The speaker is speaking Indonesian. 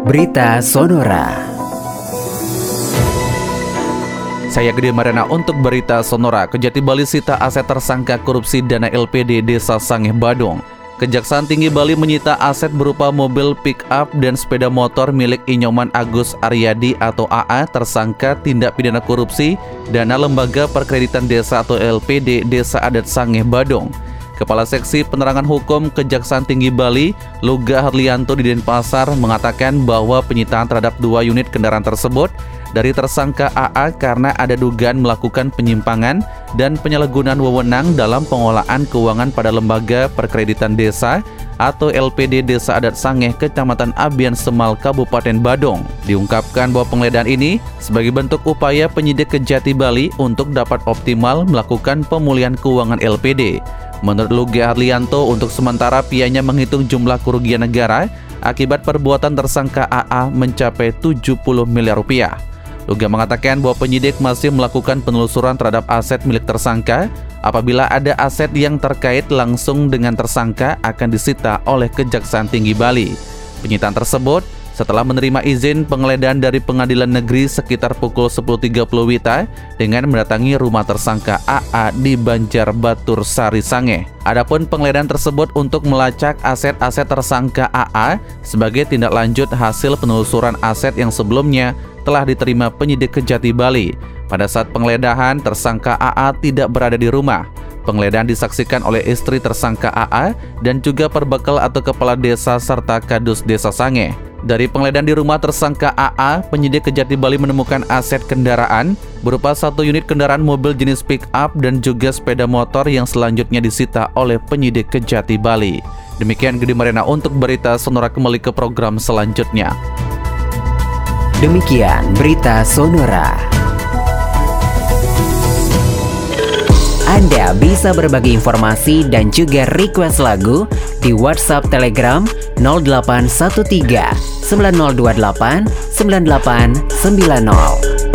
Berita Sonora. Saya Gede Marena untuk berita Sonora. Kejati Bali sita aset tersangka korupsi dana LPD Desa Sangeh Badung. Kejaksaan Tinggi Bali menyita aset berupa mobil pick-up dan sepeda motor milik Inyoman Agus Aryadi atau AA tersangka tindak pidana korupsi dana Lembaga Perkreditan Desa atau LPD Desa Adat Sangeh Badung. Kepala Seksi Penerangan Hukum Kejaksaan Tinggi Bali, Luga Harlianto di Denpasar mengatakan bahwa penyitaan terhadap dua unit kendaraan tersebut dari tersangka AA karena ada dugaan melakukan penyimpangan dan penyalahgunaan wewenang dalam pengolahan keuangan pada lembaga perkreditan desa atau LPD Desa Adat Sangeh, Kecamatan Abian Semal, Kabupaten Badung. Diungkapkan bahwa penggeledahan ini sebagai bentuk upaya penyidik Kejati Bali untuk dapat optimal melakukan pemulihan keuangan LPD. Menurut Lugi Harlianto, untuk sementara pihaknya menghitung jumlah kerugian negara akibat perbuatan tersangka AA mencapai 70 miliar rupiah. Luga mengatakan bahwa penyidik masih melakukan penelusuran terhadap aset milik tersangka. Apabila ada aset yang terkait langsung dengan tersangka akan disita oleh Kejaksaan Tinggi Bali. Penyitaan tersebut setelah menerima izin penggeledahan dari pengadilan negeri sekitar pukul 10.30 Wita dengan mendatangi rumah tersangka AA di Banjarbatur Sari Sange. Adapun penggeledahan tersebut untuk melacak aset-aset tersangka AA sebagai tindak lanjut hasil penelusuran aset yang sebelumnya telah diterima penyidik Kejati Bali. Pada saat penggeledahan, tersangka AA tidak berada di rumah. Penggeledahan disaksikan oleh istri tersangka AA dan juga perbekal atau kepala desa serta kadus desa Sange. Dari penggeledahan di rumah tersangka AA, penyidik Kejati Bali menemukan aset kendaraan berupa satu unit kendaraan mobil jenis pick up dan juga sepeda motor yang selanjutnya disita oleh penyidik Kejati Bali. Demikian Gede Marina untuk berita Sonora kembali ke program selanjutnya. Demikian berita Sonora. Anda bisa berbagi informasi dan juga request lagu di WhatsApp Telegram 0813 9028 9890.